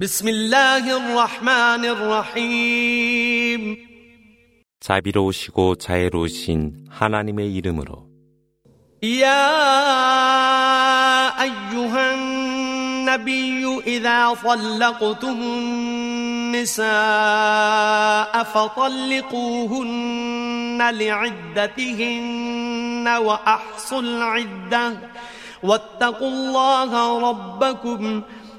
بسم الله الرحمن الرحيم 자비로우시고 자애로우신 하나님의 이름으로 يا أيها النبي إذا طلقتم النساء فطلقوهن لعدتهن وأحصوا العدة واتقوا الله ربكم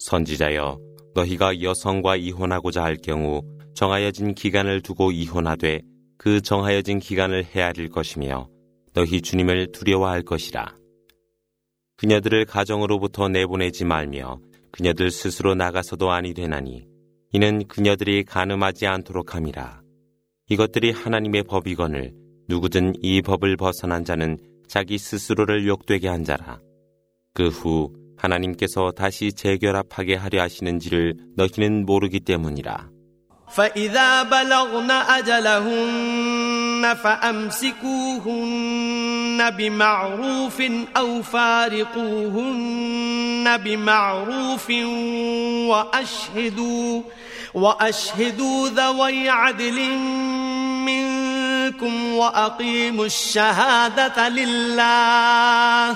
선지자여 너희가 여성과 이혼하고자 할 경우 정하여진 기간을 두고 이혼하되 그 정하여진 기간을 헤아릴 것이며 너희 주님을 두려워할 것이라. 그녀들을 가정으로부터 내보내지 말며 그녀들 스스로 나가서도 아니 되나니 이는 그녀들이 가늠하지 않도록 함이라. 이것들이 하나님의 법이거늘 누구든 이 법을 벗어난 자는 자기 스스로를 욕되게 한 자라. 그 후 하나님께서 다시 재결합하게 하려 하시는지를 너희는 모르기 때문이라. فإذا بلغن أجلهن فأمسكوهن بمعروف أو فارقوهن بمعروف وأشهدوا وأشهدوا ذوي عدل منكم وأقيموا الشهادة لله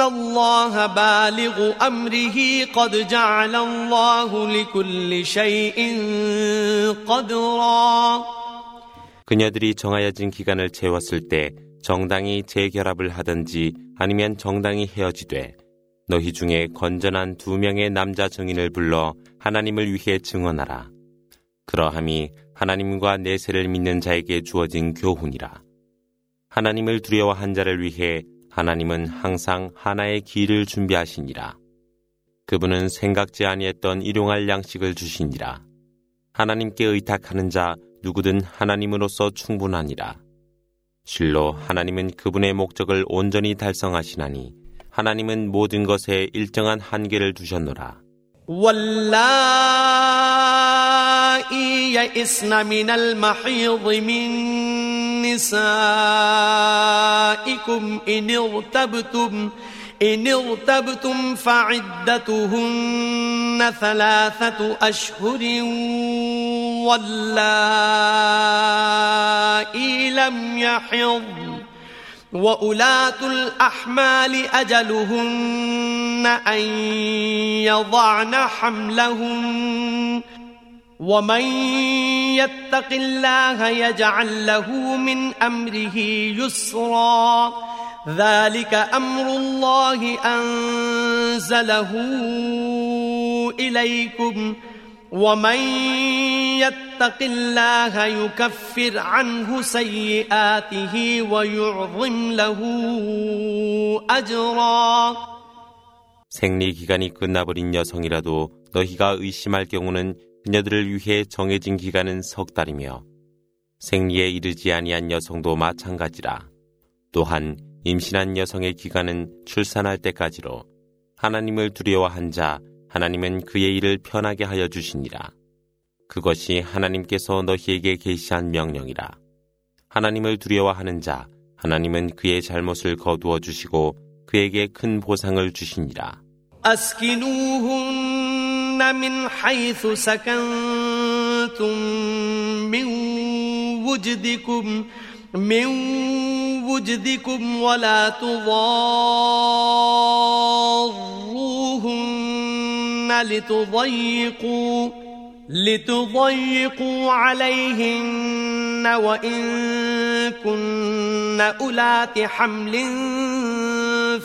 الله بالغ أمره قد جعل الله لكل شيء قدرا 그녀들이 정하여진 기간을 채웠을 때 정당히 재결합을 하든지 아니면 정당히 헤어지되 너희 중에 건전한 두 명의 남자 증인을 불러 하나님을 위해 증언하라. 그러함이 하나님과 내세를 믿는 자에게 주어진 교훈이라. 하나님을 두려워한 자를 위해 하나님은 항상 하나의 길을 준비하시니라. 그분은 생각지 아니했던 일용할 양식을 주시니라. 하나님께 의탁하는 자 누구든 하나님으로서 충분하니라. 실로 하나님은 그분의 목적을 온전히 달성하시나니 하나님은 모든 것에 일정한 한계를 두셨노라. واللائي يئسن من المحيض من نسائكم إن ارتبتم إن ارتبتم فعدتهن ثلاثة أشهر واللائي لم يحضن. وأولاة الأحمال أجلهن أن يضعن حملهن. ومن يتق الله يجعل له من أمره يسرا ذلك أمر الله أنزله إليكم ومن يتق الله يكفر عنه سيئاته ويعظم له أجرا 생리 기간이 끝나버린 여성이라도 너희가 의심할 경우는 그녀들을 위해 정해진 기간은 석 달이며 생리에 이르지 아니한 여성도 마찬가지라. 또한 임신한 여성의 기간은 출산할 때까지로 하나님을 두려워한 자 하나님은 그의 일을 편하게 하여 주시니라. 그것이 하나님께서 너희에게 계시한 명령이라. 하나님을 두려워하는 자 하나님은 그의 잘못을 거두어 주시고 그에게 큰 보상을 주시니라. من حيث سكنتم من وجدكم من وجدكم ولا تضاروهن لتضيقوا لتضيقوا عليهن وإن كن أولات حمل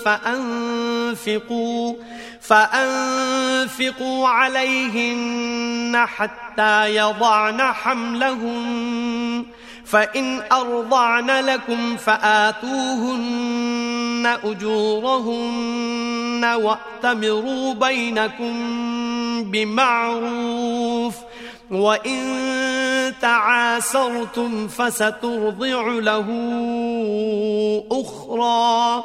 فأنفقوا فأنفقوا عليهن حتى يضعن حملهن فإن أرضعن لكم فآتوهن أجورهن وأتمروا بينكم بمعروف وإن تعاسرتم فسترضع له أخرى.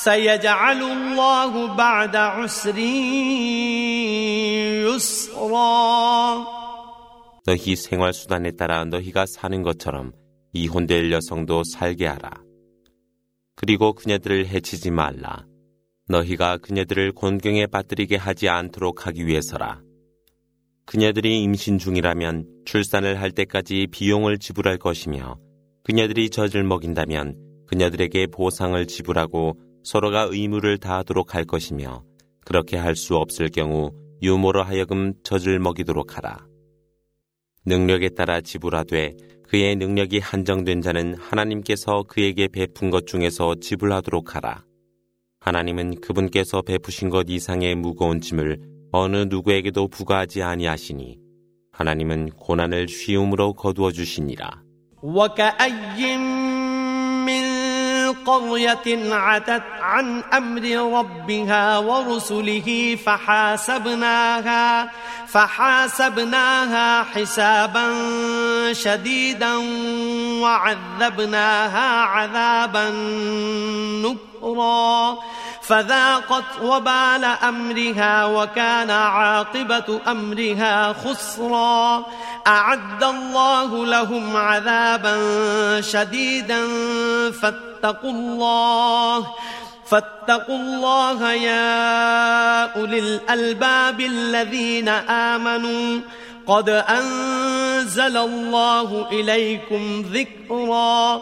سيجعل الله بعد عسر يسرا 너희 생활 수단에 따라 너희가 사는 것처럼 이혼될 여성도 살게 하라. 그리고 그녀들을 해치지 말라. 너희가 그녀들을 곤경에 빠뜨리게 하지 않도록 하기 위해서라. 그녀들이 임신 중이라면 출산을 할 때까지 비용을 지불할 것이며 그녀들이 젖을 먹인다면 그녀들에게 보상을 지불하고 서로가 의무를 다하도록 할 것이며 그렇게 할 수 없을 경우 유모로 하여금 젖을 먹이도록 하라. 능력에 따라 지불하되 그의 능력이 한정된 자는 하나님께서 그에게 베푼 것 중에서 지불하도록 하라. 하나님은 그분께서 베푸신 것 이상의 무거운 짐을 어느 누구에게도 부과하지 아니하시니 하나님은 고난을 쉬움으로 거두어 주시니라. قرية عتت عن أمر ربها ورسله فحاسبناها فحاسبناها حسابا شديدا وعذبناها عذابا نكرا. فذاقت وبال أمرها وكان عاقبة أمرها خسرا. أعد الله لهم عذابا شديدا. فاتقوا الله فاتقوا الله يا أولي الألباب الذين آمنوا. قد أنزل الله إليكم ذكرا.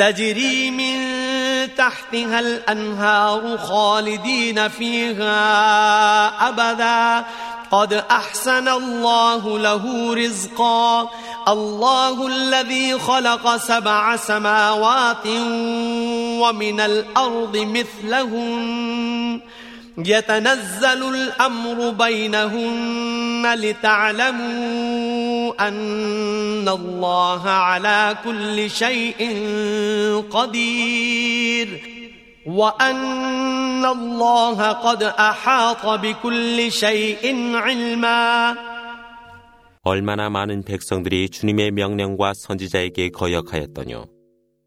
تجري من تحتها الأنهار خالدين فيها أبدا. قد أحسن الله له رزقا. الله الذي خلق سبع سماوات ومن الأرض مثلهن. يتنزل الأمر بينهن لتعلموا أن الله على كل شيء قدير وأن الله قد أحاط بكل شيء علما 얼마나 많은 백성들이 주님의 명령과 선지자에게 거역하였더뇨.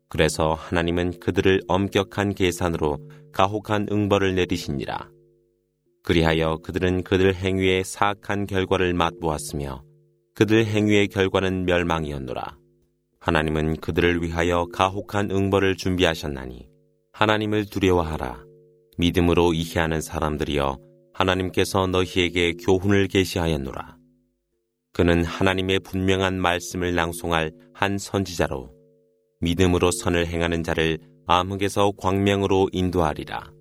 그래서 하나님은 그들을 엄격한 계산으로 가혹한 응벌을 내리시니라. 그리하여 그들은 그들 행위의 사악한 결과를 맛보았으며 그들 행위의 결과는 멸망이었노라. 하나님은 그들을 위하여 가혹한 응벌을 준비하셨나니 하나님을 두려워하라. 믿음으로 이해하는 사람들이여 하나님께서 너희에게 교훈을 계시하였노라. 그는 하나님의 분명한 말씀을 낭송할 한 선지자로 믿음으로 선을 행하는 자를 암흑에서 광명으로 인도하리라.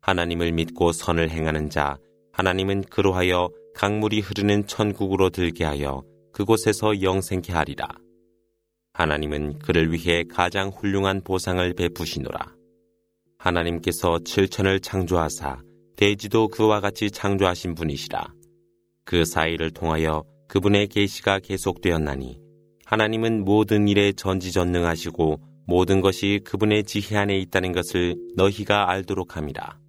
하나님을 믿고 선을 행하는 자, 하나님은 그로하여 강물이 흐르는 천국으로 들게 하여 그곳에서 영생케 하리라. 하나님은 그를 위해 가장 훌륭한 보상을 베푸시노라. 하나님께서 칠천을 창조하사 대지도 그와 같이 창조하신 분이시라. 그 사이를 통하여 그분의 계시가 계속되었나니 하나님은 모든 일에 전지전능하시고 모든 것이 그분의 지혜 안에 있다는 것을 너희가 알도록 함이라.